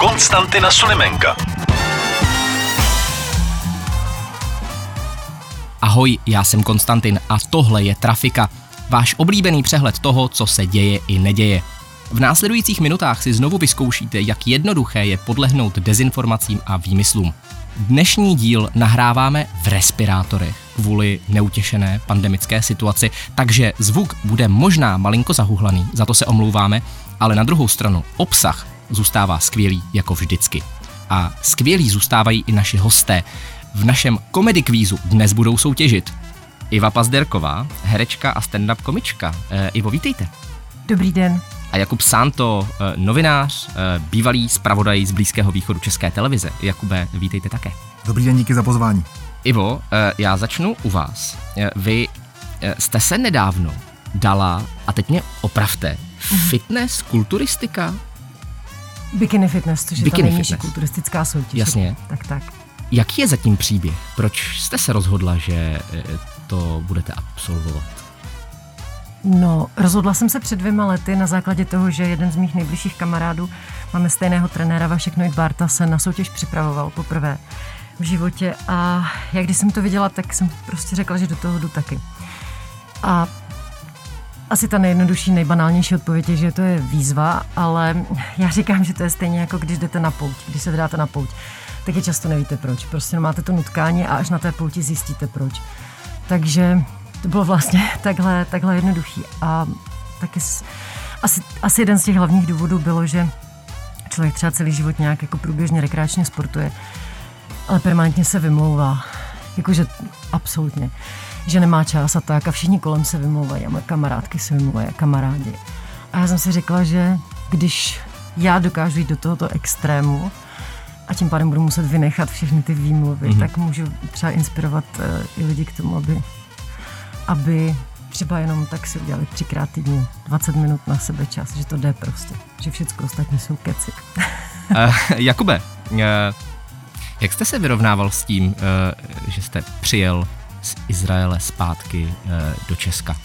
Konstantina Sulimenka. Ahoj, já jsem Konstantin a tohle je Trafika, váš oblíbený přehled toho, co se děje i neděje. V následujících minutách si znovu vyzkoušíte, jak jednoduché je podlehnout dezinformacím a výmyslům. Dnešní díl nahráváme v respirátorech kvůli neutěšené pandemické situaci, takže zvuk bude možná malinko zahuhlaný, za to se omlouváme, ale na druhou stranu obsah zůstává skvělý jako vždycky. A skvělí zůstávají i naši hosté. V našem komedy kvízu dnes budou soutěžit Iva Pazderková, herečka a stand-up komička. E, Ivo, vítejte. Dobrý den. A Jakub Santo, e, novinář, e, bývalý zpravodaj z Blízkého východu České televize. Jakube, vítejte také. Dobrý den, díky za pozvání. Ivo, já začnu u vás. Vy jste se nedávno dala, a teď mě opravte, fitness, kulturistika? Bikini fitness, což je Bikini ta nejnižší kulturistická soutěž. Jasně. Tak, tak. Jaký je zatím příběh? Proč jste se rozhodla, že e, to budete absolvovat? No, rozhodla jsem se před dvěma lety na základě toho, že jeden z mých nejbližších kamarádů, máme stejného trenéra Vašek Noit Barta, se na soutěž připravoval poprvé v životě a jak když jsem to viděla, tak jsem prostě řekla, že do toho jdu taky. A asi ta nejjednodušší, nejbanálnější odpověď je, že to je výzva, ale já říkám, že to je stejně jako když jdete na pouť, když se vydáte na pouť, taky často nevíte proč. Prostě máte to nutkání a až na té pouti zjistíte proč. Takže to bylo vlastně takhle, takhle jednoduchý. A taky asi, asi jeden z těch hlavních důvodů bylo, že člověk třeba celý život nějak jako průběžně rekreačně sportuje, ale permanentně se vymlouvá. Jakože absolutně. Že nemá čas a tak a všichni kolem se vymlouvají a moje kamarádky se vymlouvají a kamarádi. A já jsem si řekla, že když já dokážu jít do tohoto extrému a tím pádem budu muset vynechat všechny ty výmluvy, mm-hmm. tak můžu třeba inspirovat uh, i lidi k tomu, aby, aby třeba jenom tak si udělali třikrát týdně 20 minut na sebe čas, že to jde prostě, že všechno ostatní jsou keci. Uh, Jakube, uh, jak jste se vyrovnával s tím, uh, že jste přijel z Izraele zpátky uh, do Česka?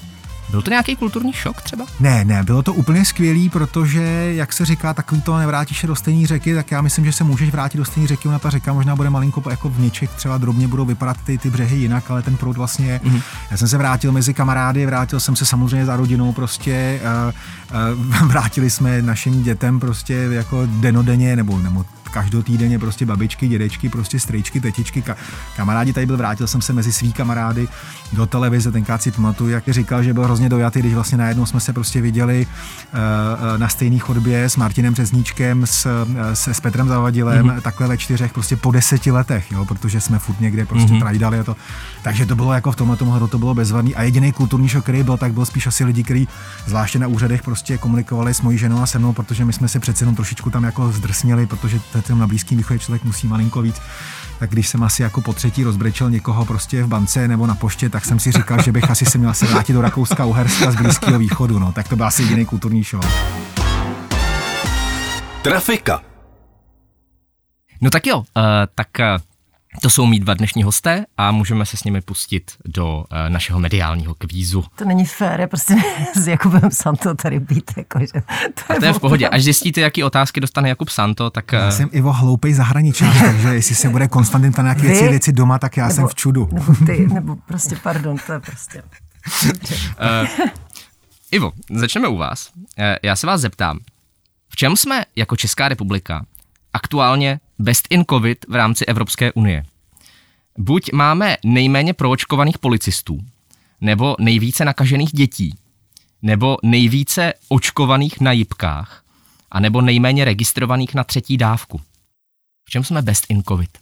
Byl to nějaký kulturní šok třeba? Ne, ne, bylo to úplně skvělý, protože, jak se říká, takový to nevrátíš se do stejné řeky, tak já myslím, že se můžeš vrátit do stejné řeky, ona ta řeka možná bude malinko jako v něček, třeba drobně budou vypadat ty, ty břehy jinak, ale ten proud vlastně. Mm-hmm. Já jsem se vrátil mezi kamarády, vrátil jsem se samozřejmě za rodinou, prostě uh, uh, vrátili jsme našim dětem prostě jako denodenně, nebo, nebo každotýdenně prostě babičky, dědečky, prostě strejčky, tetičky, ka- kamarádi tady byl, vrátil jsem se mezi svý kamarády do televize, tenkrát si pamatuju, jak říkal, že byl hrozně dojatý, když vlastně najednou jsme se prostě viděli uh, na stejné chodbě s Martinem Řezníčkem, s, s, s Petrem Zavadilem, mm-hmm. takhle ve čtyřech prostě po deseti letech, jo, protože jsme furt někde prostě mm-hmm. trajdali a to. Takže to bylo jako v tomhle tomu to bylo bezvadný a jediný kulturní šok, který byl, tak byl spíš asi lidi, kteří zvláště na úřadech prostě komunikovali s mojí ženou a se mnou, protože my jsme se přece jenom trošičku tam jako zdrsnili, protože tam na Blízkém východě člověk musí malinko víc. Tak když jsem asi jako po třetí rozbrečel někoho prostě v bance nebo na poště, tak jsem si říkal, že bych asi se měl se vrátit do Rakouska, Uherska z Blízkého východu. No. Tak to byl asi jediný kulturní šok. Trafika. No tak jo, uh, tak uh, to jsou mý dva dnešní hosté a můžeme se s nimi pustit do uh, našeho mediálního kvízu. To není fér, je prostě s Jakubem Santo tady být, jakože. To je, to je v pohodě. Až zjistíte, jaký otázky dostane Jakub Santo, tak... Já jsem Ivo hloupej zahraničák, takže jestli se bude Konstantin tam nějaké věci, věci doma, tak já nebo, jsem v čudu. Nebo ty, nebo prostě, pardon, to je prostě... uh, Ivo, začneme u vás. Uh, já se vás zeptám, v čem jsme jako Česká republika aktuálně best in covid v rámci Evropské unie? Buď máme nejméně proočkovaných policistů, nebo nejvíce nakažených dětí, nebo nejvíce očkovaných na jipkách, a nebo nejméně registrovaných na třetí dávku. V čem jsme best in covid?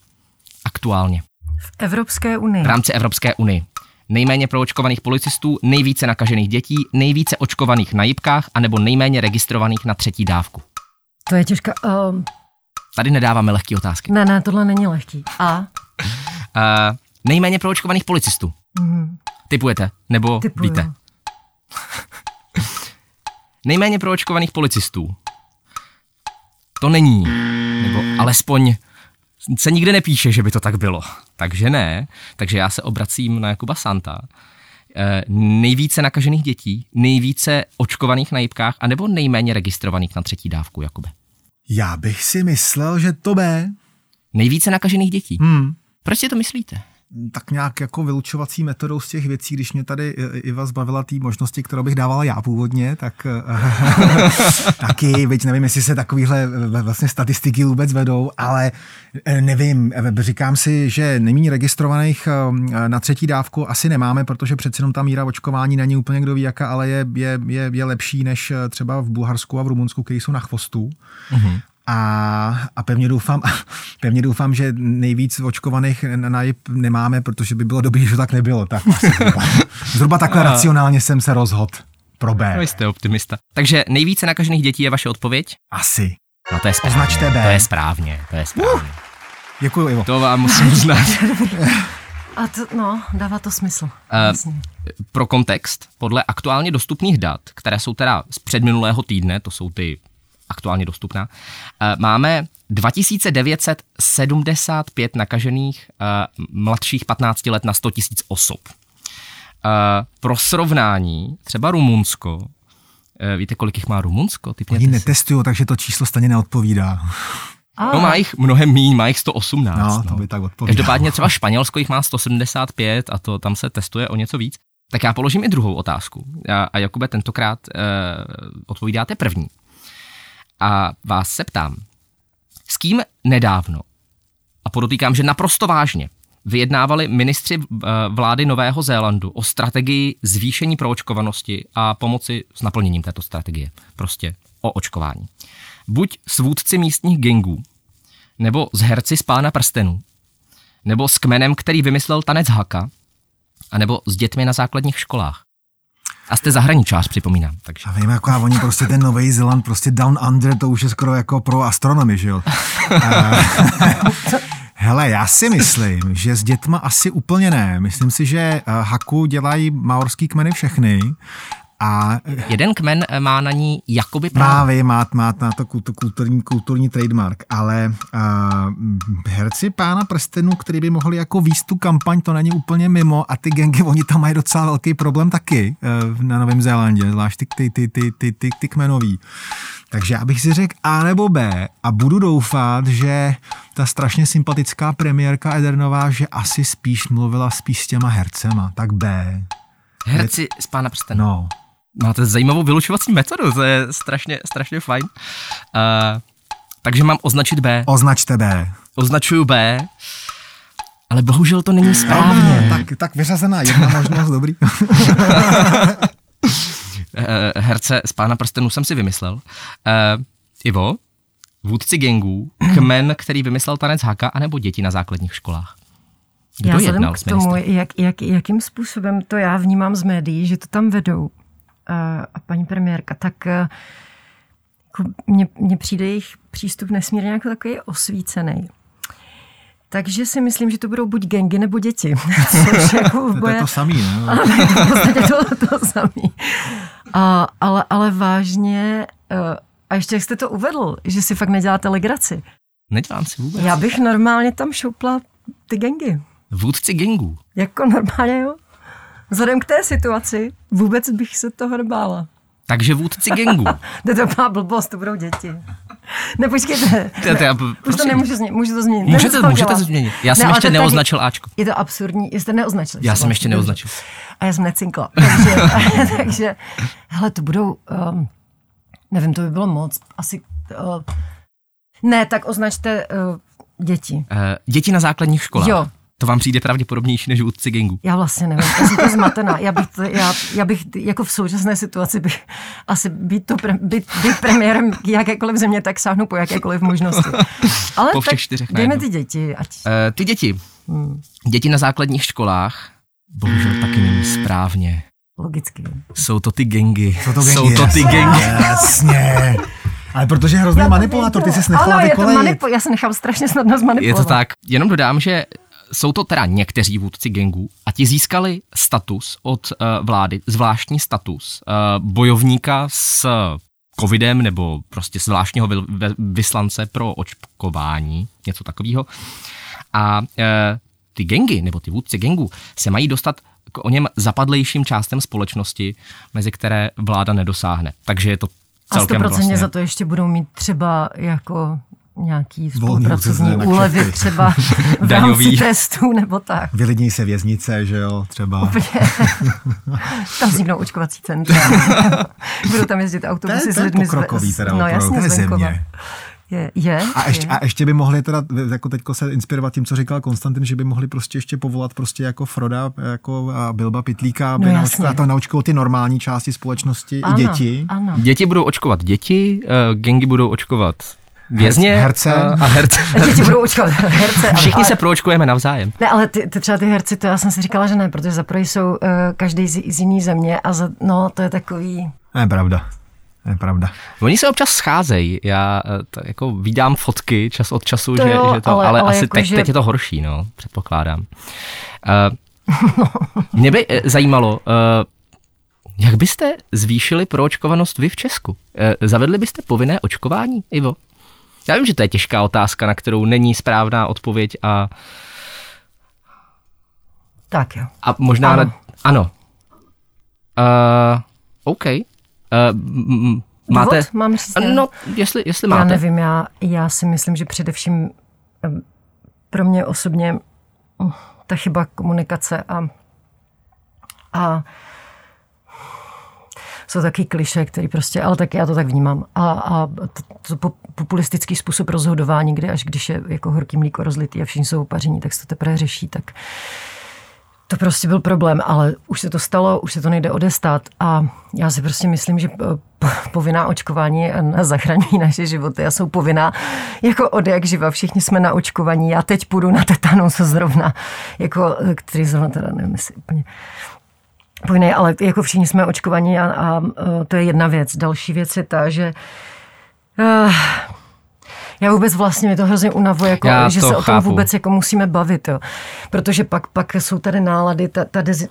Aktuálně. V Evropské unii. V rámci Evropské unie. Nejméně proočkovaných policistů, nejvíce nakažených dětí, nejvíce očkovaných na jipkách, anebo nejméně registrovaných na třetí dávku. To je těžká. Um, Tady nedáváme lehké otázky. Ne, ne, tohle není lehký. A? Uh, nejméně proočkovaných policistů. Mhm. Typujete? Nebo Typuju. víte? Nejméně proočkovaných policistů. To není. Nebo alespoň se nikde nepíše, že by to tak bylo. Takže ne. Takže já se obracím na Jakuba Santa. Eh, nejvíce nakažených dětí, nejvíce očkovaných na jipkách, anebo nejméně registrovaných na třetí dávku, Jakube? Já bych si myslel, že to B. Nejvíce nakažených dětí. Hmm. Proč si to myslíte? Tak nějak jako vylučovací metodou z těch věcí, když mě tady eh, Iva zbavila té možnosti, kterou bych dával já původně, tak eh, taky, byť nevím, jestli se takovýhle eh, vlastně statistiky vůbec vedou, ale nevím, říkám si, že nejméně registrovaných na třetí dávku asi nemáme, protože přeci jenom ta míra očkování není úplně kdo ví jaká, ale je, je, je, je lepší než třeba v Bulharsku a v Rumunsku, který jsou na chvostu. Uh-huh. A, a pevně, doufám, pevně doufám, že nejvíc očkovaných na JIP nemáme, protože by bylo dobré, že tak nebylo. Tak zhruba, zhruba takhle racionálně jsem se rozhodl pro B. No jste optimista. Takže nejvíce nakažených dětí je vaše odpověď? Asi. No to je správně. Označte B. To je správně, to je správně. Uh, děkuji, Ivo. To vám musím uznat. A to, no, dává to smysl. Uh, pro kontext, podle aktuálně dostupných dat, které jsou teda z předminulého týdne, to jsou ty aktuálně dostupná, eh, máme 2975 nakažených eh, mladších 15 let na 100 000 osob. Eh, pro srovnání, třeba Rumunsko, víte, kolik jich má Rumunsko? Oni netestují, takže to číslo stejně neodpovídá. No má jich mnohem míň, má jich 118. No, to by tak odpovídalo. Každopádně třeba Španělsko jich má 175 a to tam se testuje o něco víc. Tak já položím i druhou otázku. A, a Jakube, tentokrát uh, odpovídáte první. A vás se ptám, s kým nedávno, a podotýkám, že naprosto vážně, vyjednávali ministři eh, vlády Nového Zélandu o strategii zvýšení proočkovanosti a pomoci s naplněním této strategie. Prostě o očkování. Buď s vůdci místních gengů, nebo s herci z Pána prstenů, nebo s kmenem, který vymyslel tanec haka, anebo s dětmi na základních školách. A jste zahraničář, připomínám. Takže. A vím, jako a oni prostě ten Nový Zéland, prostě Down Under, to už je skoro jako pro astronomy, že jo? Hele, já si myslím, že s dětma asi úplně ne. Myslím si, že eh, haku dělají maorský kmeny všechny a Jeden kmen eh, má na ní jakoby právo. Vy, má, má na to kulturní, kulturní trademark, ale uh, herci pána prstenů, který by mohli jako výst tu kampaň, to není úplně mimo a ty gengy, oni tam mají docela velký problém taky uh, na Novém Zélandě, zvlášť ty, ty, ty, ty, ty, ty, ty kmenový. Takže já bych si řekl A nebo B a budu doufat, že ta strašně sympatická premiérka Edernová, že asi spíš mluvila spíš s těma hercema, tak B. Herci z pána prstenů. No, Máte zajímavou vylučovací metodu, to je strašně, strašně fajn. Uh, takže mám označit B. Označte B. Označuju B, ale bohužel to není správně. No, tak, tak vyřazená jedna možnost, dobrý. Eh, herce z Pána prstenů jsem si vymyslel. Uh, Ivo, vůdci gengů, kmen, který vymyslel tanec haka, anebo děti na základních školách? Kdo já jednal k tomu, jak, jak, jakým způsobem to já vnímám z médií, že to tam vedou a, a paní premiérka, tak eh, jako mně, mně přijde jejich přístup nesmírně jako takový osvícený. Takže si myslím, že to budou buď gengy nebo děti. Což jako To je to samý, ne? Je to v podstatě to, to samý. A, ale, ale vážně, eh, a ještě jak jste to uvedl, že si fakt neděláte legraci. Nedělám si vůbec. Já bych normálně tam šoupla ty gengy. Vůdci gengů. Jako normálně, jo. Vzhledem k té situaci vůbec bych se toho nebála. Takže vůdci gengů. To je to blbost, to budou děti. Nepočkejte. To- to já- Už to prosím. nemůžu změnit, můžu to změnit. Můžete, to můžete to změnit. Já jsem Ne, ještě neoznačil Ačko. Je to absurdní, jste neoznačil. Já jsem ještě neoznačil. A já jsem necinkla. Takže, takže hele, to budou, um, nevím, to by bylo moc, asi, uh, ne, tak označte uh, děti. Eh, děti na základních školách. Jo. To vám přijde pravděpodobnější než vůdci gengů. Já vlastně nevím, já jsem to zmatená. Já bych, to, já, já bych jako v současné situaci bych asi být, to pre, být, být premiérem jakékoliv země, tak sáhnu po jakékoliv možnosti. Ale Po všech tak čtyřech dejme najednou. ty děti, ať Eh, ty děti. Hmm. Děti na základních školách. Bohužel taky není správně. logicky. Jsou to ty gengy. Jsou to gengy, Jsou to ty jasně, gengy. Jasně. Ale protože je hrozný manipulátor, ty jsi nechala ano, je to vykolejit. manipu- já se nechám strašně snadno zmanipulovat. Je to tak. Jenom dodám, že jsou to teda někteří vůdci gengů a ti získali status od uh, vlády, zvláštní status uh, bojovníka s covidem nebo prostě zvláštního vy, vy, vyslance pro očkování, něco takového. A uh, ty gengy nebo ty vůdci gengů se mají dostat k o něm zapadlejším částem společnosti, mezi které vláda nedosáhne. Takže je to A celkem 100% vlastně... za to ještě budou mít třeba jako nějaký spolupracovní úlevy třeba v rámci trestů nebo tak. Vylidní se věznice, že jo, třeba. Tam vzniknou očkovací centra. Budou tam jezdit To je, autobusy s to je lidmi. z- pokrokový z- teda no opravdu, jasně, to je země. Je, je, A ještě, je. a ještě by mohli teda, jako teďko se inspirovat tím, co říkal Konstantin, že by mohli prostě ještě povolat prostě jako Froda jako a Bilba Pitlíka, aby No jasně. naučil, to naučil ty normální části společnosti ano, i děti. Ano. Děti budou očkovat děti, uh, gengy budou očkovat vězně Herce. A, a herce. A děti budou očkovat herce. ale- Všichni ale- se proočkujeme navzájem. Ne, ale ty, ty třeba ty herci, to já jsem si říkala, že ne, protože za prvé jsou uh, každý z, z jiný země a za, no, to je takový... Ne, pravda. Ne, pravda. Oni se občas scházejí, já eh, to, jako vídám fotky čas od času, To že, jo, že to, ale- ale, ale asi jako, teď, že- teď je to horší, no, předpokládám. Uh, mě by eh, zajímalo, uh, jak byste zvýšili proočkovanost vy v Česku? Uh, zavedli byste povinné očkování, Ivo? Já vím, že to je těžká otázka, na kterou není správná odpověď a, Tak jo. a možná... Ano. Na, ano. Uh, OK. Uh, m- máte... Důvod mám říct? ne? No, jestli, jestli Já máte. nevím, já, já si myslím, že především pro mě osobně mm, ta chyba komunikace a, a jsou taky kliše, který prostě, ale tak já to tak vnímám. A, a to, to po- populistický způsob rozhodování, kde až když je jako horký mlíko rozlitý a všichni jsou opaření, tak se to teprve řeší, tak to prostě byl problém, ale už se to stalo, už se to nejde odestát a já si prostě myslím, že eh, po- povinná očkování na zachraňují naše životy a jsou povinná jako od jak živa. Všichni jsme na očkovaní. Já teď půjdu na tetanus zrovna, jako, eh, který zrovna teda nevím, jestli úplně povinný, ale jako všichni jsme očkovaní a, a eh, to je jedna věc. Další věc je ta, že uh, já vůbec vlastně mě to hrozně unavuje, jako, Já že se o tom chápu. vůbec jako musíme bavit, jo. protože pak, pak jsou tady nálady, ta, ta dezi,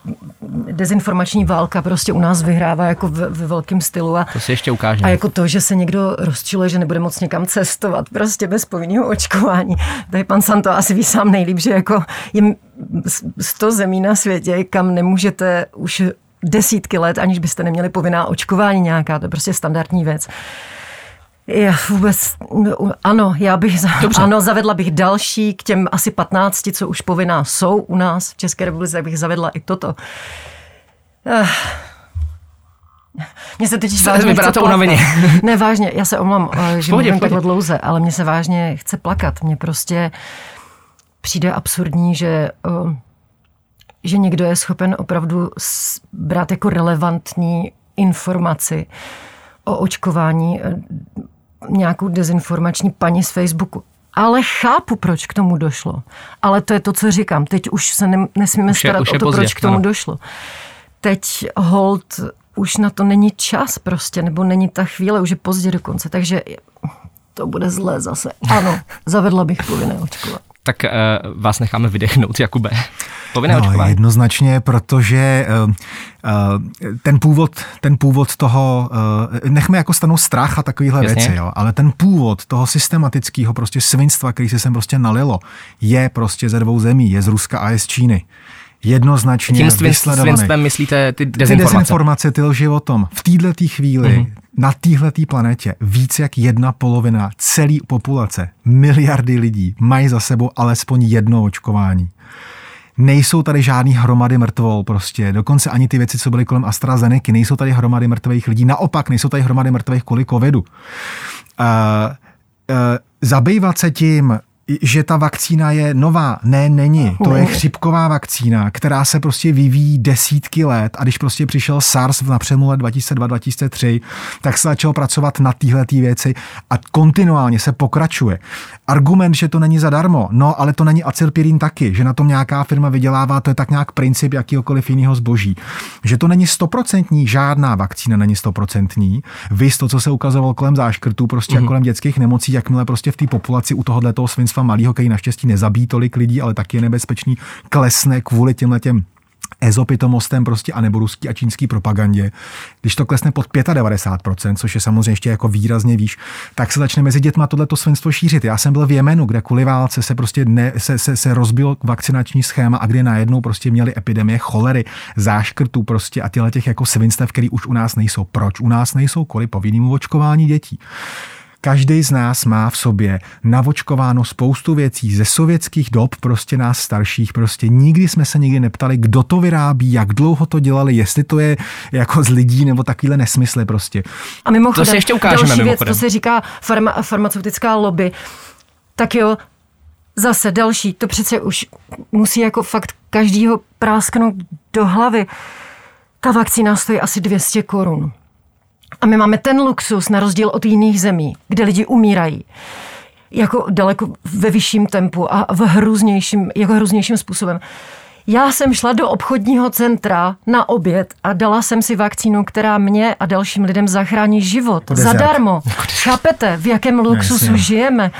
dezinformační válka prostě u nás vyhrává jako ve, ve velkém stylu a, To si ještě ukážeme. a jako to, že se někdo rozčiluje, že nebude moc někam cestovat, prostě bez povinného očkování. Tady pan Santo asi ví sám nejlíp, že jako je 100 zemí na světě, kam nemůžete už desítky let, aniž byste neměli povinná očkování nějaká, to je prostě standardní věc. Já vůbec, no, ano, já bych, Dobře. ano, zavedla bych další k těm asi 15, co už povinná jsou u nás v České republice, tak bych zavedla i toto. Eh. Mně se teď vážně vypadá to unaveně. Ne, vážně, já se omlám, eh, že pohodě, mluvím takhle dlouze, ale mně se vážně chce plakat. Mně prostě přijde absurdní, že, eh, že někdo je schopen opravdu brát jako relevantní informaci o očkování nějakou dezinformační paní z Facebooku. Ale chápu, proč k tomu došlo. Ale to je to, co říkám. Teď už se ne, nesmíme Už je- starat už o je to, pozdě, proč k tomu ano. došlo. Teď hold už na to není čas prostě, nebo není ta chvíle, už je pozdě dokonce. Takže to bude zlé zase. Ano, zavedla bych povinné očkování. Tak uh, vás necháme vydechnout, Jakube. Povinné No, očkování. jednoznačně, protože uh, uh, ten původ, ten původ toho, uh, nechme jako stanou strach a takovéhle Jasně. věci, jo, ale ten původ toho systematického prostě svinstva, který se sem prostě nalilo, je prostě ze dvou zemí, je z Ruska a je z Číny. Jednoznačně Tím svinstvem myslíte ty Ty dezinformace. dezinformace, ty lži o tom. V této chvíli, Mhm. mm-hmm. Na této planetě, víc jak jedna polovina celé populace, miliardy lidí, mají za sebou alespoň jedno očkování. Nejsou tady žádný hromady mrtvol prostě, dokonce ani ty věci, co byly kolem AstraZeneca, nejsou tady hromady mrtvých lidí, naopak nejsou tady hromady mrtvých kvůli covidu. Uh, uh, zabývat se tím, že ta vakcína je nová. Ne, není. To je chřipková vakcína, která se prostě vyvíjí desítky let a když prostě přišel SARS na přelomu let 2002-2003, tak se začalo pracovat na téhle věci a kontinuálně se pokračuje. Argument, že to není zadarmo, no ale to není acylpirin taky, že na tom nějaká firma vydělává, to je tak nějak princip jakýkoliv jiného zboží. Že to není stoprocentní, žádná vakcína není stoprocentní. Vy to, co se ukazovalo kolem záškrtů, prostě mm-hmm. kolem dětských nemocí, jakmile prostě v té populaci u tohohle toho svinstva malého, který naštěstí nezabíjí tolik lidí, ale taky je nebezpečný, klesne kvůli těmhle těm ezopitomostem prostě a nebo ruský a čínský propagandě. Když to klesne pod 95%, což je samozřejmě ještě jako výrazně výš, tak se začne mezi dětma tohleto svinstvo šířit. Já jsem byl v Jemenu, kde kvůli válce se prostě ne, se, se, se rozbil vakcinační schéma a kde najednou prostě měli epidemie cholery, záškrtů prostě a těle těch jako svinstev, které už u nás nejsou. Proč u nás nejsou? Kvůli povinnému očkování dětí. Každý z nás má v sobě navočkováno spoustu věcí ze sovětských dob, prostě nás starších, prostě nikdy jsme se nikdy neptali, kdo to vyrábí, jak dlouho to dělali, jestli to je jako z lidí nebo takovýhle nesmysly prostě. A mimochodem, To si ještě ukážeme, další mimochodem. věc, to se říká farma, farmaceutická lobby. Tak jo, zase další, to přece už musí jako fakt každýho prásknout do hlavy. Ta vakcína stojí asi 200 korun. A my máme ten luxus na rozdíl od jiných zemí, kde lidi umírají jako daleko ve vyšším tempu a v hrůznějším, jako hrůznějším způsobem. Já jsem šla do obchodního centra na oběd a dala jsem si vakcínu, která mě a dalším lidem zachrání život. Zadarmo. Chápete, v jakém luxusu Jasně. žijeme?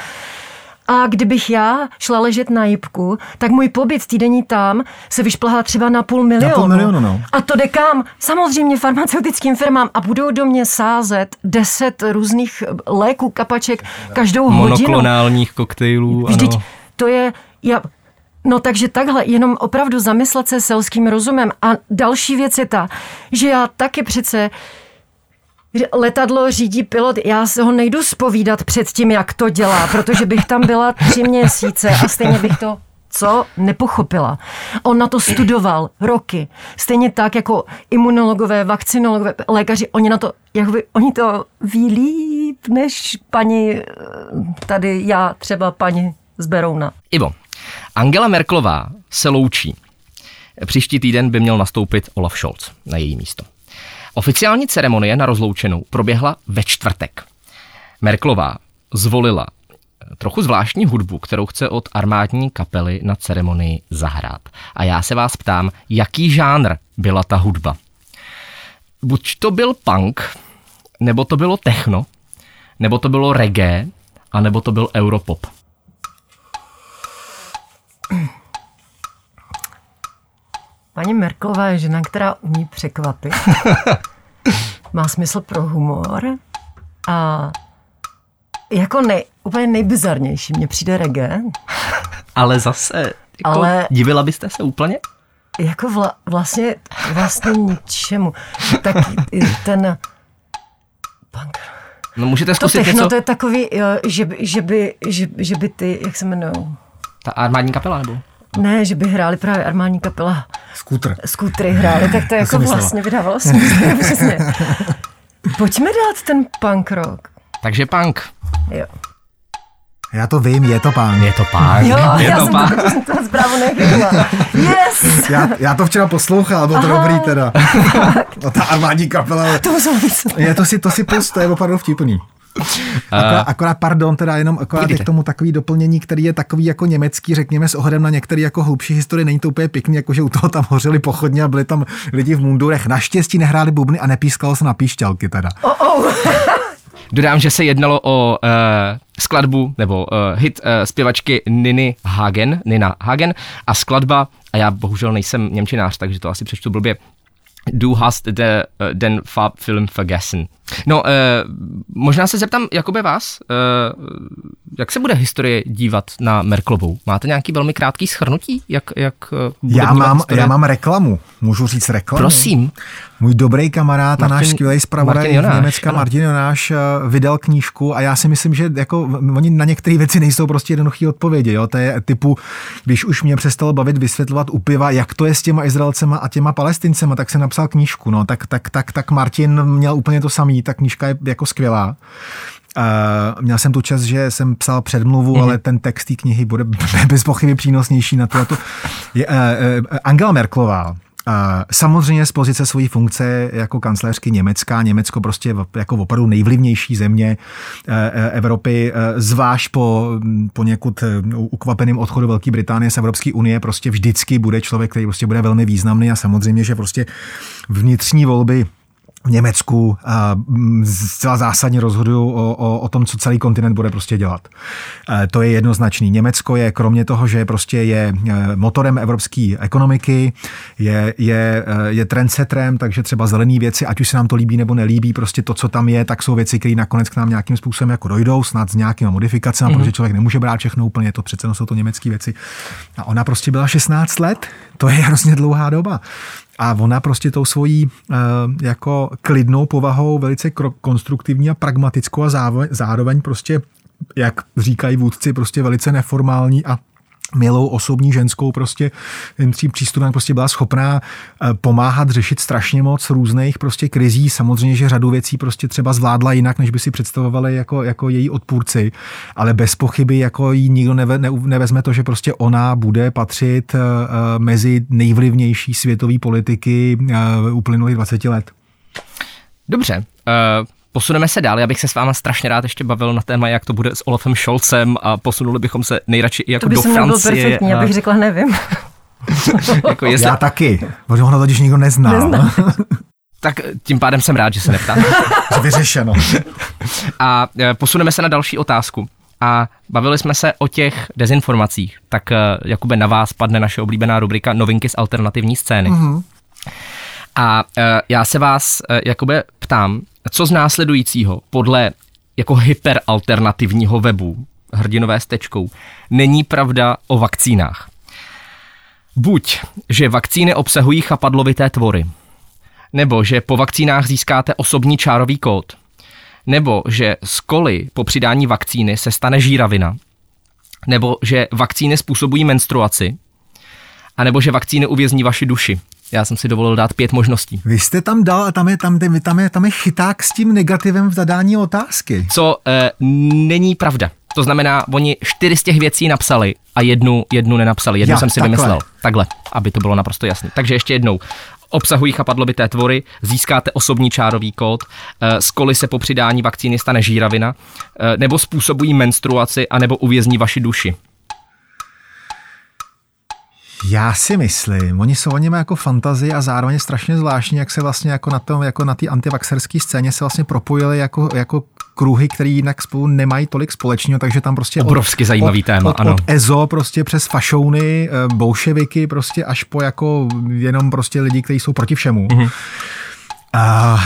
A kdybych já šla ležet na jibku, tak můj pobyt týdenní tam se vyšplhá třeba na půl milionu. půl milionu, no. A to jde kam? Samozřejmě farmaceutickým firmám a budou do mě sázet deset různých léků, kapaček každou hodinu. Monoklonálních koktejlů, Vždyť ano. to je, já, no takže takhle, jenom opravdu zamyslet se selským rozumem. A další věc je ta, že já taky přece letadlo řídí pilot, já se ho nejdu spovídat před tím, jak to dělá, protože bych tam byla tři měsíce a stejně bych to co nepochopila. On na to studoval roky. Stejně tak jako imunologové, vakcinologové, lékaři, oni na to, jakoby, oni to ví líp než paní, eh, tady já třeba paní z Berouna. Ivo, Angela Merklová se loučí. Příští týden by měl nastoupit Olaf Scholz na její místo. Oficiální ceremonie na rozloučenou proběhla ve čtvrtek. Merklová zvolila trochu zvláštní hudbu, kterou chce od armádní kapely na ceremonii zahrát. A já se vás ptám, jaký žánr byla ta hudba? Buď to byl punk, nebo to bylo techno, nebo to bylo reggae, a nebo to byl europop. Paní Merklová je žena, která umí překvapit. Má smysl pro humor. A jako nej, úplně nejbizarnější mě přijde reggae. Ale zase, jako Ale- divila byste se úplně? Jako vla, vlastně, vlastně ničemu. Tak ten punk. No můžete To zkusit techno, něco, to je takový, jo, že, by- že, by, že, že by ty, jak se jmenují? ta armádní kapela nebo? Ne, že by hráli právě armádní kapela Skútr. skútry hráli, tak to jako jsem myslela. vlastně vydávalo smysl, přesně. Pojďme dát ten punk rock. Takže punk. Jo. Já to vím, je to pán. Je to punk. Jo, je já to jsem punk. to, jsem to zprávu nechytila. Yes! Já, já to včera poslouchal, bylo to dobrý teda. No, ta armádní kapela. To muselo být. Je, to si, to si pust, to je opravdu vtipný. Akorát, akorát, pardon, teda jenom akorát je k tomu takový doplnění, který je takový jako německý, řekněme s ohledem na některé jako hlubší historie, není to úplně pěkný, jako že u toho tam hořeli pochodně a byli tam lidi v mundurech. Naštěstí nehráli bubny a nepískalo se na píšťalky teda. Oh, oh. Dodám, že se jednalo o uh, skladbu nebo uh, hit uh, zpěvačky Niny Hagen, Nina Hagen a skladba, a já bohužel nejsem němčinář, takže to asi přečtu blbě, Du hast de, uh, den Farbfilm vergessen. No, uh, možná se zeptám Jakube vás, uh, jak se bude historie dívat na Merklovou? Máte nějaký velmi krátký schrnutí, jak, jak uh, bude Já mám, historie? já mám reklamu, můžu říct reklamu. Prosím. Můj dobrý kamarád a Martin- náš skvělý zpravodaj z Německa ano. Martin Jonáš eh, vydal knížku a já si myslím, že jako oni na některé věci nejsou prostě jednoduché odpovědi. Jo? To je typu, když už mě přestalo bavit vysvětlovat u piva, jak to je s těma Izraelcema a těma Palestincema, tak jsem napsal knížku. No, tak, tak, tak, tak Martin měl úplně to samý, ta knížka je jako skvělá. měl jsem tu čas, že jsem psal předmluvu, mm. ale ten text té knihy bude bez pochyby přínosnější na to. uh, uh, Angela Merklová, Samozřejmě z pozice své funkce jako kancléřky Německa, Německo prostě jako opravdu nejvlivnější země e, e, Evropy, e, zvlášť po poněkud ukvapeným odchodu Velké Británie z Evropské unie, prostě vždycky bude člověk, který prostě bude velmi významný a samozřejmě, že prostě vnitřní volby v Německu a zcela zásadně rozhodují o, o, o tom, co celý kontinent bude prostě dělat. To je jednoznačný. Německo je kromě toho, že prostě je e, motorem evropské ekonomiky, je, je, e, je trendsetrem, takže třeba zelené věci, ať už se nám to líbí nebo nelíbí, prostě to, co tam je, tak jsou věci, které nakonec k nám nějakým způsobem jako dojdou, snad s nějakými modifikacemi, mm-hmm. protože člověk nemůže brát všechno úplně, to přece jsou to německé věci. A ona prostě byla 16 let, to je hrozně dlouhá doba. A ona prostě tou svojí uh, jako klidnou povahou, velice konstruktivní a pragmatickou a zároveň prostě, jak říkají vůdci, prostě velice neformální a milou osobní ženskou prostě tím přístupem prostě byla schopná eh, pomáhat řešit strašně moc různých prostě krizí. Samozřejmě, že řadu věcí prostě třeba zvládla jinak, než by si představovali jako, jako její odpůrci, ale bez pochyby jako jí nikdo neve, ne, nevezme to, že prostě ona bude patřit uh, mezi nejvlivnější světové politiky uplynulých 20 let. Dobře. Uh... Posuneme se dál, já bych se s váma strašně rád ještě bavil na téma, jak to bude s Olafem Scholzem a posunuli bychom se nejradši i jako to by do Francie. To byl perfektní, a... já bych řekla nevím. jako jestli... Já taky, protože ono totiž nikdo nezná. nezná. tak tím pádem jsem rád, že se neptám. Vyřešeno. a e, posuneme se na další otázku. A bavili jsme se o těch dezinformacích. Tak e, Jakube, na vás padne naše oblíbená rubrika Novinky z alternativní scény. Mm-hmm. A já se vás, Jakube, ptám, co z následujícího podle jako hyperalternativního webu, hrdinové s tečkou, není pravda o vakcínách. Buď, že vakcíny obsahují chapadlovité tvory, nebo že po vakcínách získáte osobní čárový kód, nebo že z koly po přidání vakcíny se stane žíravina, nebo že vakcíny způsobují menstruaci, a nebo že vakcíny uvězní vaši duši. Já jsem si dovolil dát pět možností. Vy jste tam dal a tam je, tam, tam, tam, je, tam je chyták s tím negativem v zadání otázky. Co e, není pravda. To znamená, oni čtyři z těch věcí napsali a jednu, jednu nenapsali. Jednu Já, jsem si takhle. vymyslel. Takhle, aby to bylo naprosto jasné. Takže ještě jednou. Obsahují chapadlovité tvory, získáte osobní čárový kód, z koly se po přidání vakcíny stane žíravina, e, nebo způsobují menstruaci, anebo uvězní vaši duši. Já si myslím, oni jsou oni jako fantazii a zároveň strašně zvláštní, jak se vlastně jako na tom, jako na té antivaxerské scéně se vlastně propojili jako, jako kruhy, které jinak spolu nemají tolik společného, takže tam prostě obrovsky od, zajímavý od, téma, od, ano. Od EZO prostě přes fašouny, eh, bolševiky prostě až po jako jenom prostě lidi, kteří jsou proti všemu. Mm-hmm. Uh,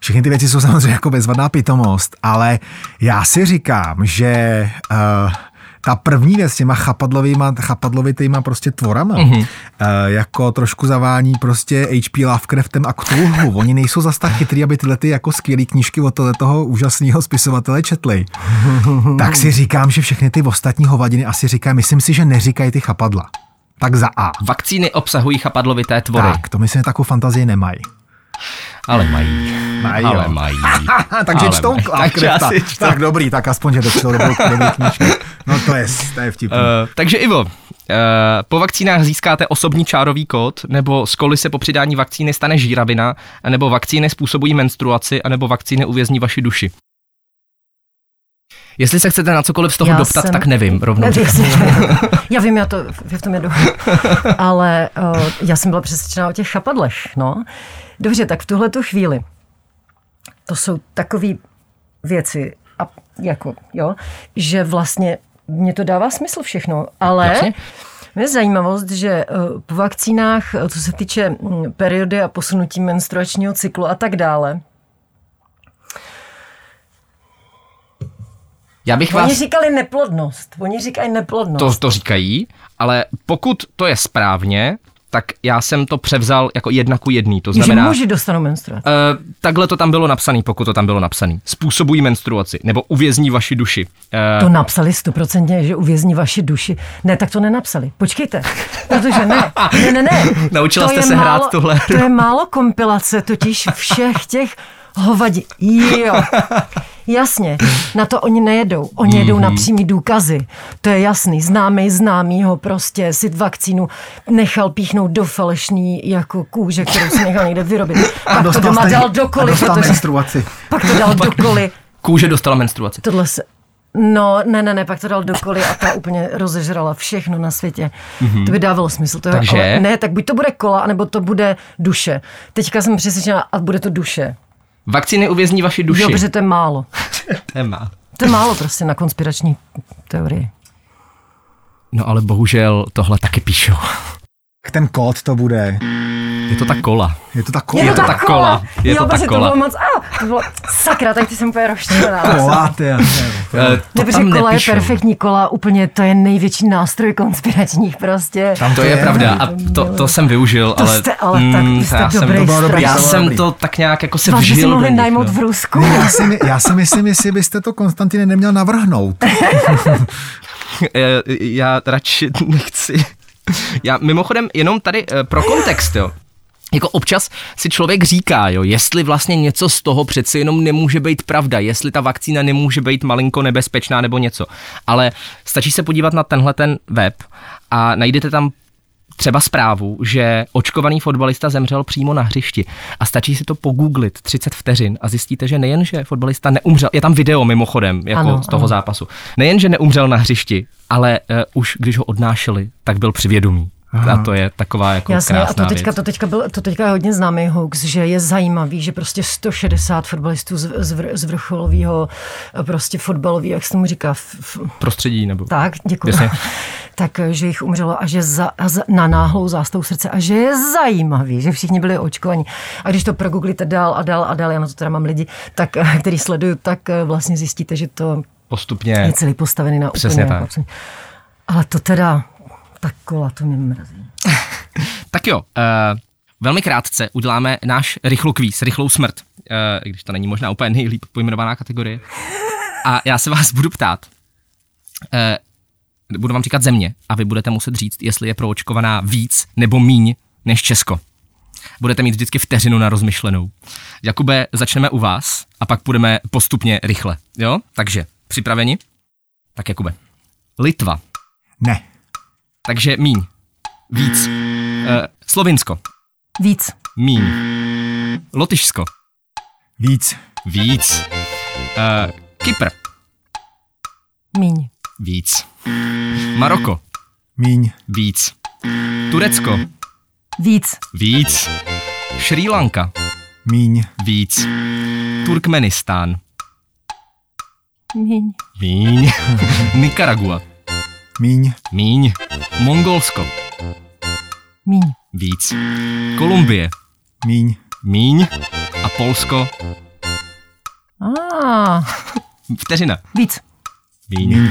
všechny ty věci jsou samozřejmě jako bezvadná pitomost, ale já si říkám, že uh, ta první věc s těma chapadlovýma, chapadlovitýma prostě tvorama, mm-hmm. e, jako trošku zavání prostě H.P. Lovecraftem a Cthulhu. Oni nejsou zas tak chytrý, aby tyhle ty jako skvělé knížky od toho úžasného spisovatele četli. tak si říkám, že všechny ty ostatní hovadiny asi říkají, myslím si, že neříkají ty chapadla. Tak za A. Vakcíny obsahují chapadlovité tvory. Tak, to myslím, že takovou fantazii nemají. Ale mají. Mají, ale jo. mají. Takže čtou Lovecrafta. Tak, tak dobrý, tak aspoň, že to čtou dobrou, dobrou knížku. No to je, to je vtipný. Uh, takže Ivo, uh, po vakcínách získáte osobní čárový kód, nebo z koly se po přidání vakcíny stane žíravina, nebo vakcíny způsobují menstruaci, anebo vakcíny uvězní vaši duši. Jestli se chcete na cokoliv z toho já doptat, jsem... tak nevím, rovnou Já vím, já to v tom jedu. Ale uh, já jsem byla přesvědčená o těch chapadlech, no. Dobře, tak v tuhle tu chvíli to jsou takové věci, a jako, jo, že vlastně mě to dává smysl všechno, ale Jasně. je zajímavost, že eh, po vakcínách, eh, co se týče hm, periody a posunutí menstruačního cyklu a tak dále, Já bych Oni vás... říkali neplodnost. Oni říkají neplodnost. To, to říkají, ale pokud to je správně, tak já jsem to převzal jako jedna ku jedný. To znamená, že muži dostanou menstruaci. Uh, takhle to tam bylo napsané, pokud to tam bylo napsané. Způsobují menstruaci nebo uvězní vaši duši. Uh, to napsali stoprocentně, že uvězní vaši duši. Ne, tak to nenapsali. Počkejte, protože ne, ne, ne, ne. Naučila to jste se málo, hrát tuhle. To je málo kompilace totiž všech těch hovadi. Jo. Jasně, na to oni nejedou. Oni jedou Mhm. na přímý důkazy. To je jasný. Známý známý ho prostě si vakcínu nechal píchnout do falešný jako kůže, kterou si nechal někde vyrobit. Pak to doma jste- dal do koly, a protože menstruaci. pak to dal do koly. Kůže dostala menstruaci. Tohle se... No, ne, ne, ne, pak to dal do koly a ta úplně rozežrala všechno na světě. Mm-hmm. To by dávalo smysl. To je, Takže? Ale ne, tak buď to bude kola, anebo to bude duše. Teďka jsem přesvědčena, a bude to duše. Vakcíny uvězní vaši duši. Jo, protože to je málo. Téma. To je málo prostě na konspirační teorii. No ale bohužel tohle taky píšou. Ten kód to bude. Je to ta kola. Je to ta Je kola. to ta kola. Je jo, to ta kola. To bylo moc, a, to bylo, sakra, tak ty jsem úplně roštěná. Kola, ty. Eh, To tam kola nepíšou. je perfektní kola, úplně to je největší nástroj konspiračních prostě. Tam To je pravda a to, to jsem využil, To ale... jste ale tak- mm, vy jste já jsem, dobrý To dobrý, já to jsem to tak nějak jako se Vás vžil do mohli najmout no. v Rusku. Já si, já si myslím, jestli byste to Konstantine neměl navrhnout. Eh, Já radši nechci. Já mimochodem jenom tady eh, pro kontext, jo. Jako občas si člověk říká, jo, jestli vlastně něco z toho přeci jenom nemůže být pravda, jestli ta vakcína nemůže být malinko nebezpečná nebo něco. Ale stačí se podívat na tenhle ten web a najdete tam třeba zprávu, že očkovaný fotbalista zemřel přímo na hřišti. A stačí si to pogooglit 30 vteřin a zjistíte, že nejen, že fotbalista neumřel, je tam video mimochodem jako Ano, z toho ano. zápasu, nejen, že neumřel na hřišti, ale uh, už když ho odnášeli, tak byl při vědomí. A to je taková jako Jasně, a krásná to teďka, věc. to, teďka byl, to teďka je hodně známý hoax, že je zajímavý, že prostě 160 fotbalistů z, z, vr- z vrcholového prostě fotbalového, jak se tomu říká, f, f, Prostředí nebo... tak, děkuji. Jasně. tak, že jich umřelo a že za, a za, na náhlou zástavu srdce a že je zajímavý, že všichni byli očkovaní. A když to progooglíte dál a dál a dál, já na to teda mám lidi, tak, eh, který sleduju, tak eh, vlastně zjistíte, že to Postupně. je celý postavený na Přesně úplně tak. Ale to teda, tak kola, to mě mrzí. Tak jo, uh, velmi krátce uděláme náš rychlokvíz, rychlou smrt, uh, i když to není možná úplně nejlíp pojmenovaná kategorie. A já se vás budu ptát, uh, budu vám říkat země a vy budete muset říct, jestli je proočkovaná víc nebo míň než Česko. Budete mít vždycky vteřinu na rozmyšlenou. Jakube, začneme u vás a pak půjdeme postupně rychle. Jo? Takže, připraveni? Tak Jakube. Litva. Ne. Takže míň. Víc. Uh, Slovinsko. Víc. Míň. Lotyšsko. Víc. Víc. Uh, Kypr. Míň. Víc. Maroko. Míň. Víc. Turecko. Víc. Víc. Sri Lanka. Míň. Víc. Turkmenistán. Míň. Míň. Nicaragua. Míň. Míň. Mongolsko. Míň. Víc. Kolumbie. Míň. Míň. A Polsko. Ah, Vteřina. víc. Míň.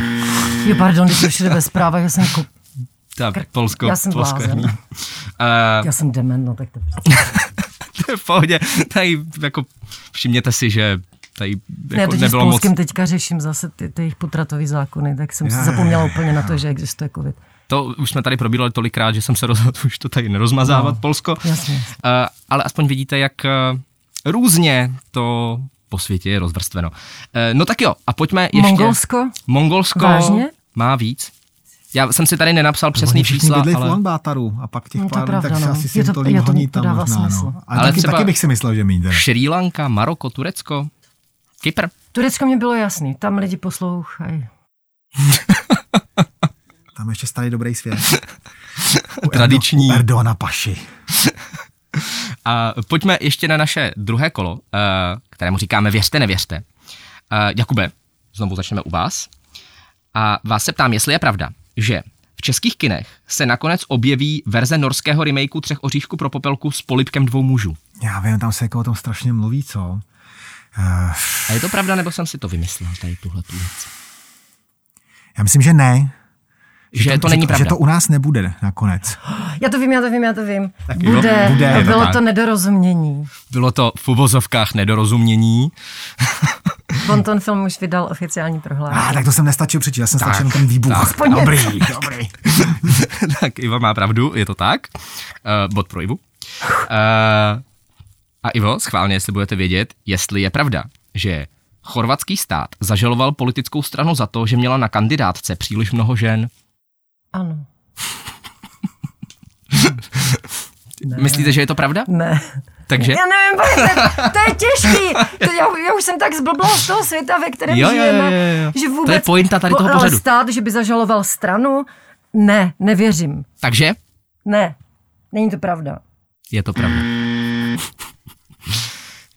Jo, pardon, když všude ve zprávách, já jsem, ko- Tak, Polsko. já jsem Polsko je blázen. míň. Uh, já jsem dement, no tak to v pohodě. Tady jako všimněte si, že tady Ne, jako totiž s nebylo moc... Polskem teďka řeším zase ty, ty jejich potratové zákony, tak jsem si zapomněla úplně na to, že existuje covid. To už jsme tady probírali tolikrát, že jsem se rozhodl už to tady nerozmazávat, no, Polsko. Jasně. Uh, ale aspoň vidíte, jak uh, různě to po světě je rozvrstveno. Uh, no tak jo, a pojďme ještě... Mongolsko? Mongolsko Vážně? má víc. Já jsem si tady nenapsal přesný Oni všichni čísla, v ale... Ulaanbátaru a pak těch No, pár, pravda, tak si no. asi si Je to to- tolik honí to tam možná, smysl. no. Ale Ale taky, třeba- taky bych si myslel, že míň teda. Sri Lanka, Maroko, Turecko, Kypr. Turecko mě bylo jasný, tam lidi poslouchají. Tam ještě starý dobrý svět. U Tradiční. Erdo, Erdogana paši. A pojďme ještě na naše druhé kolo, uh, kterému říkáme věřte, nevěřte. Uh, Jakube, znovu začneme u vás. A vás se ptám, jestli je pravda, že v českých kinech se nakonec objeví verze norského remakeu Třech oříšků pro popelku s polipkem dvou mužů. Já vím, tam se jako o tom strašně mluví, co? A je to pravda, nebo jsem si to vymyslel, tady tuhle tu věc? já myslím, že ne. Že to není že, pravda. Že to u nás nebude nakonec. Já to vím, já to vím, já to vím. jo, Bude, bude, to bylo tak. to nedorozumění. Bylo to v uvozovkách nedorozumění. On ten film už vydal oficiální A prohlášení. ah, tak to jsem nestačil přečíst, já jsem Tak, stačil ten výbuch. tak. Aspoň dobrý, dobrý. tak Ivo má pravdu, je to tak. Uh, bod pro Ivu. Uh, a Ivo, schválně, jestli budete vědět, jestli je pravda, že Chorvatský stát zažaloval politickou stranu za to, že měla na kandidátce příliš mnoho žen. Ano. Ne. Myslíte, že je to pravda? Ne. Takže? Já nevím, to, to je těžký. To, já, já už jsem tak zblbla z toho světa, ve kterém jo, žijeme, jo, jo, jo. že vůbec... To je pointa tady toho ale pořadu. stát, že by zažaloval stranu, ne, nevěřím. Takže? Ne, není to pravda. Je to pravda.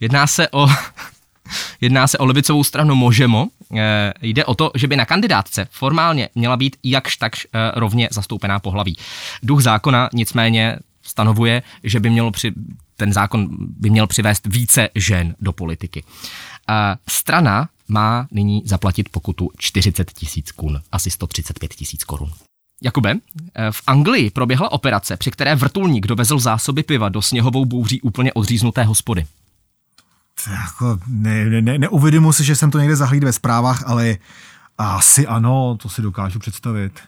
Jedná se o Jedná se o levicovou stranu Možemo. E, jde o to, že by na kandidátce formálně měla být jakž takž e, rovně zastoupená pohlaví. Duch zákona nicméně stanovuje, že by mělo při, ten zákon by měl přivést více žen do politiky. E, strana má nyní zaplatit pokutu 40 tisíc kun, asi 135 tisíc korun. Jakube, v Anglii proběhla operace, při které vrtulník dovezl zásoby piva do sněhovou bouří úplně odříznuté hospody. Jako, ne, ne, ne, neuvědomuji si, že jsem to někde zahlídl ve zprávách, ale asi ano, to si dokážu představit.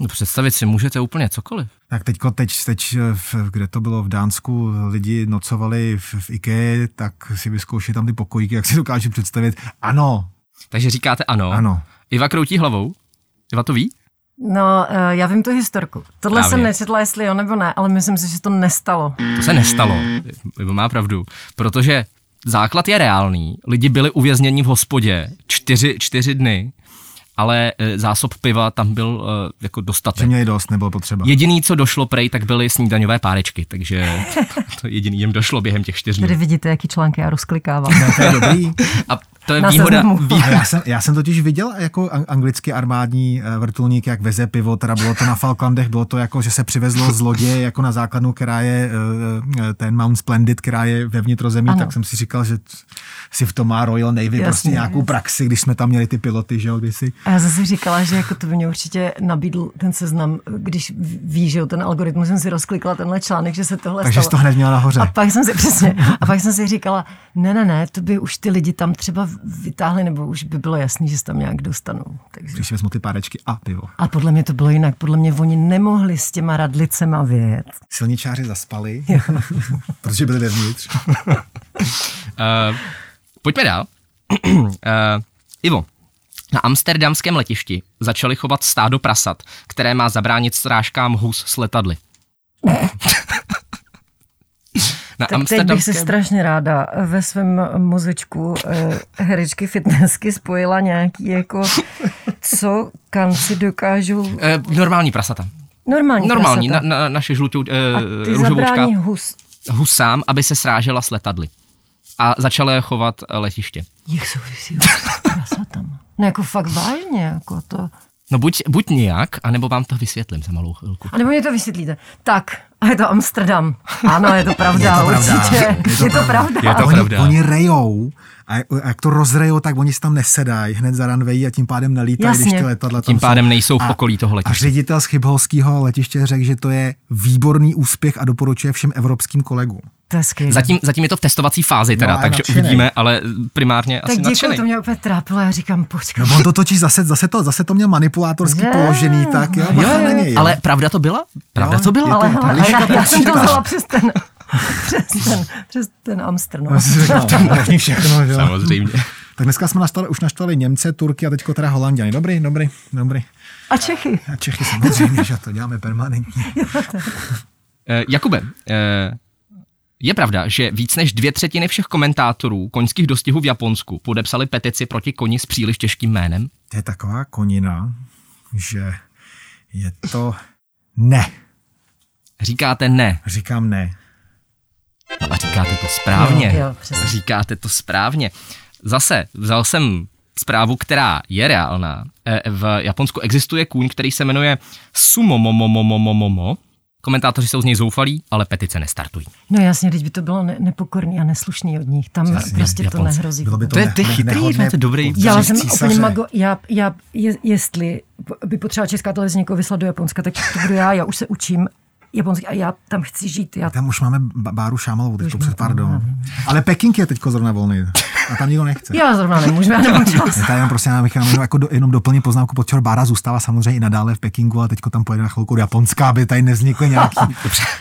No představit si můžete úplně cokoliv. Tak teďko, teď, teď, v, kde to bylo v Dánsku, lidi nocovali v, v IKEA, tak si vyzkoušeli tam ty pokojíky, jak si dokážu představit. Ano. Takže říkáte ano. Ano. Iva kroutí hlavou. Iva to ví? No, já vím tu historku. Tohle Právě. jsem nečetla, jestli jo nebo ne, ale myslím si, že to nestalo. To se nestalo. Má pravdu. Protože základ je reálný. Lidi byli uvězněni v hospodě čtyři, čtyři dny, ale e, zásob piva tam byl e, jako dostatek. Že měli dost, nebylo potřeba. Jediný, co došlo prej, tak byly snídaňové párečky, takže to jediný jim došlo během těch čtyř dnů. Tady vidíte, jaký články já rozklikávám. No, to je dobrý. A to je výhoda. výhoda. Já, jsem, já jsem totiž viděl jako anglický armádní eh, vrtulník, jak veze pivo, teda bylo to na Falklandech, bylo to jako, že se přivezlo z lodě jako na základnu, která je eh, ten Mount Splendid, která je ve vnitrozemí, ano. tak jsem si říkal, že si v tom má Royal Navy jasně, prostě nějakou jasně. praxi, když jsme tam měli ty piloty, že jo, kdysi. A já zase říkala, že jako to by mě určitě nabídl ten seznam, když ví, že jo, ten algoritmus jsem si rozklikla tenhle článek, že se tohle Takže stalo. jsi to hned měla nahoře. A pak jsem si přesně, a pak jsem si říkala, ne, ne, ne, to by už ty lidi tam třeba vytáhli, nebo už by bylo jasný, že se tam nějak dostanou. Takže... Když vezmu ty párečky a pivo. A podle mě to bylo jinak. Podle mě oni nemohli s těma radlicema vět. Silničáři zaspali, protože byli vevnitř. uh, pojďme dál. uh, Ivo, na amsterdamském letišti začali chovat stádo prasat, které má zabránit strážkám hus s letadly. Na tak teď bych se strašně ráda ve svém mozečku eh, herečky fitnessky spojila nějaký jako, co kanci dokážou... Eh, normální prasata. Normální Normální, prasata. na, na, naše žlutou eh, A ty zabrání hus. husám, aby se srážela s letadly. A začala je chovat eh, letiště. Jak souvisí prasatama? No jako fakt vážně, jako to... No buď, buď nějak, anebo vám to vysvětlím za malou chvilku. A nebo mě to vysvětlíte. Tak, a je to Amsterdam. Ano, je to pravda, je to pravda. určitě. Je to, je to pravda. Je to oni, pravda. Oni rejou a jak to rozrejou, tak oni si tam nesedají hned za ranvejí a tím pádem nelítají, když ty letadla Tím pádem jsou. nejsou v okolí toho A letiště. ředitel z Chybholského letiště řekl, že to je výborný úspěch a doporučuje všem evropským kolegům. To je. Zatím, zatím je to v testovací fázi teda, No, takže nadšenej. uvidíme, ale primárně tak asi děkuji, to mě opět trápilo, já říkám, počkej. No on to točí zase, zase to, zase to měl manipulátorsky Že? položený, tak jo, jo. na něj. jo. Ale pravda to byla? Pravda Jo, to byla? je to- Ale liška já, já jsem to vzala přes ten, přes ten, přes ten Amster, no. No, všechno, jo. Samozřejmě. Tak dneska jsme naštali, už naštvali Němce, Turky a teďko teda Holanděny. Dobrý, dobrý, dobrý. A Čechy. A Čechy samozřejmě, že to děláme permanentně. Eh, Jakube, eh, je pravda, že víc než dvě třetiny všech komentátorů koňských dostihů v Japonsku podepsali petici proti koni s příliš těžkým jménem? To je taková konina, že je to ne. Říkáte ne. Říkám ne. No a říkáte to správně. Jo, jo, přesně. říkáte to správně. Zase vzal jsem zprávu, která je reálná. Eh, V Japonsku existuje kůň, který se jmenuje Sumomomomomomomo. Komentátoři jsou z něj zoufalí, ale petice nestartují. No jasně, teď by to bylo ne- nepokorný a neslušný od nich. Tam Jasně, prostě to Japonci. nehrozí. Bylo by to, To je- ne, to je ne- chytrý, to je dobrý. Já jsem císaře. úplně mago, já, já, je, jestli by potřeba Česká televize někoho vyslat do Japonska, tak to budu já, já už se učím japonsky a já tam chci žít. Já Tam už máme Báru Šámalovou teď Už před pardon. ano. Ale Peking je teďko zrovna volný. A tam nikdo nechce. Já zrovna nemůžu, já nemám čas. Já tady jenom prostě já bych jenom, jako do, jenom doplnit poznámku, pod Bára zůstává samozřejmě i nadále v Pekingu, a teďko tam pojede na chvilku do Japonska, aby tady nevznikly nějaký.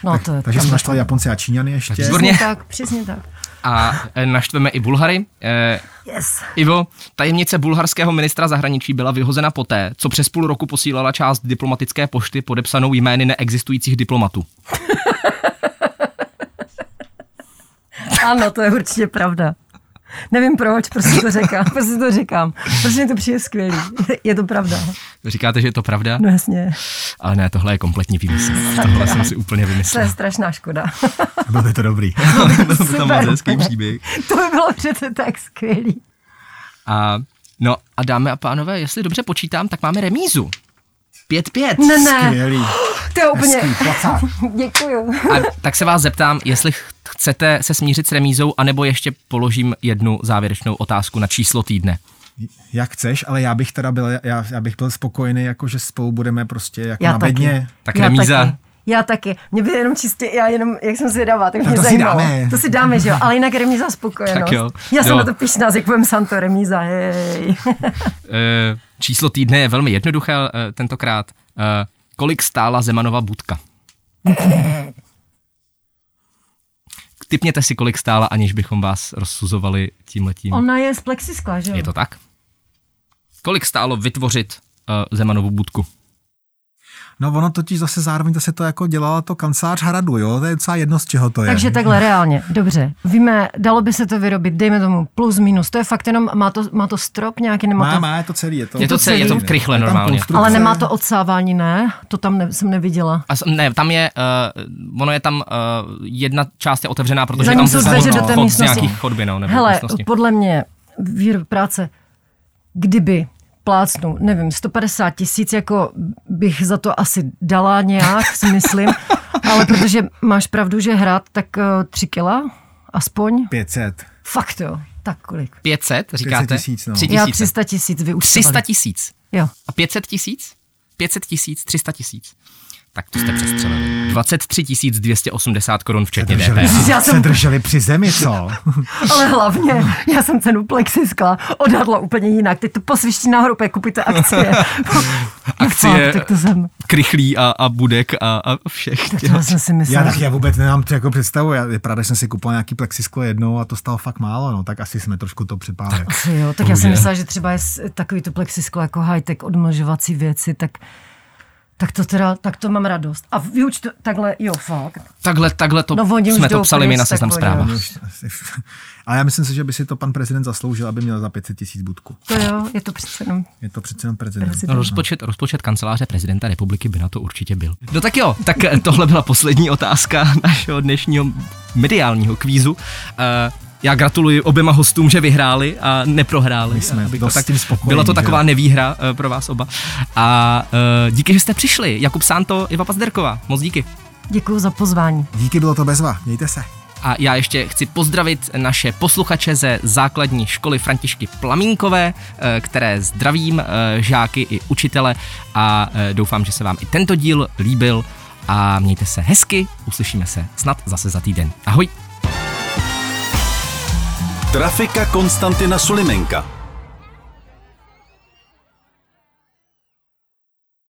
No, to je Takže jsme to- naštvali Japonci a Číňany ještě. Tak, přesně tak. A e, naštveme i Bulhary. E, Yes. Ivo, tajemnice bulharského ministra zahraničí byla vyhozena poté, co přes půl roku posílala část diplomatické pošty podepsanou jmény neexistujících diplomatů. Ano, to je určitě pravda. Nevím proč, prostě to říkám, prostě to říkám. Prostě mi to přijde skvělý. Je to pravda. Říkáte, že je to pravda? No jasně, Ale ne, tohle je kompletní výmysl. Tohle jsem si úplně to vymyslel. je strašná škoda. Bylo by to dobrý. Byl to tam moc hezký příběh. To by bylo přece tak skvělý. A, no a dámy a pánové, jestli dobře počítám, tak máme remízu. 5-5. Ne, ne, Skvělý. To je úplně... Hezký. Děkuju. A tak se vás zeptám, jestli ch- chcete se smířit s remízou, anebo ještě položím jednu závěrečnou otázku na číslo týdne. Jak chceš, ale já bych teda byl, já, já bych byl spokojený, jako že spolu budeme prostě jako Já na taky. bedně. Tak Já remíza. taky. Já taky. Mě by jenom čistě, já jenom, jak jsem zvědavá, tak mě to si zajímalo. dáme. To si dáme, že jo, ale jinak remíza spokojenost. Tak jo. Já jsem Jo. na to pišná, jak povím Santo remíza, hej. E, číslo týdne je velmi jednoduché e, tentokrát. Kolik stála Zemanova budka? Typněte si, kolik stála, aniž bychom vás rozsuzovali tímhletím. Ona je z plexiskla, že jo? Je to tak? Kolik stálo vytvořit uh, Zemanovu budku? No ono totiž zase zároveň zase to jako dělala to kancelář Hradu, jo, to je docela jedno z čeho to je. Takže takhle reálně, dobře. Víme, dalo by se to vyrobit, dejme tomu plus minus. To je fakt jenom, má to, má to strop nějaký, nemá má, to, má, je to celý, je to, Je to celý, je to krychle normálně. konstrukce. ale nemá to odsávání, ne? To tam ne, jsem neviděla. A s- ne, tam je, uh, ono je tam, uh, jedna část je otevřená, protože Za je tam jsou dveře do té místnosti. nějakých chodby, no, nebo Hele, místnosti. podle mě výrob práce, kdyby plácnu, nevím, 150 tisíc, jako bych za to asi dala nějak, si myslím, ale protože máš pravdu, že hrát tak uh, tři kila, aspoň, 500. fakt jo, tak kolik? 500, říkáte? tisíc, no. Tři Já tisíce. 300 tisíc vyúčtovali. 300 tisíc. Jo. A 500 tisíc? 500 tisíc, 300 tisíc. Tak to jste přestřelili. 23 280 korun včetně Drželi, DPH. Já se jsem- drželi při zemi, co? Ale hlavně, já jsem cenu plexiskla odhadla úplně jinak. Teď to posviští nahoru, protože kupujte akcie. Akcie- Fakt, tak to jsem, Krychlí a, a budek a, a všech. tak to jsem si Já myslela. tak já vůbec nemám to jako představu. Já, je pravda, že jsem si kupoval nějaký plexisklo jednou a to stalo fakt málo, no, tak asi jsme trošku to připálili. Asi jo, tak já jsem myslela, že třeba je takový to plexisklo jako high-tech odmlžovací věci, tak tak to teda, tak to mám radost. A vyučtu, takhle, jo, fakt. Takhle, takhle to No, jsme to psali my na seznam zpráva. Ale já myslím si, že by si to pan prezident zasloužil, aby měl za 500 tisíc budku. To jo, je to přece jenom Je to přece jenom prezident. prezident. No, rozpočet, rozpočet kanceláře prezidenta republiky by na to určitě byl. No tak jo, tak eh, tohle byla poslední otázka našeho dnešního mediálního kvízu. Eh, Já gratuluji oběma hostům, že vyhráli a neprohráli. My jsme to tím spokojení, Byla to že taková jo. nevýhra eh, pro vás oba. A eh, díky, že jste přišli. Jakub Santo, Iva Pazderková. Moc díky. Děkuji za pozvání. Díky, bylo to bezva. Mějte se. A já ještě chci pozdravit naše posluchače ze základní školy Františky Plamínkové, eh, které zdravím, žáky i učitele a doufám, že se vám i tento díl líbil a mějte se hezky, uslyšíme se snad zase za týden. Ahoj! Trafika Konstantina Sulimenka.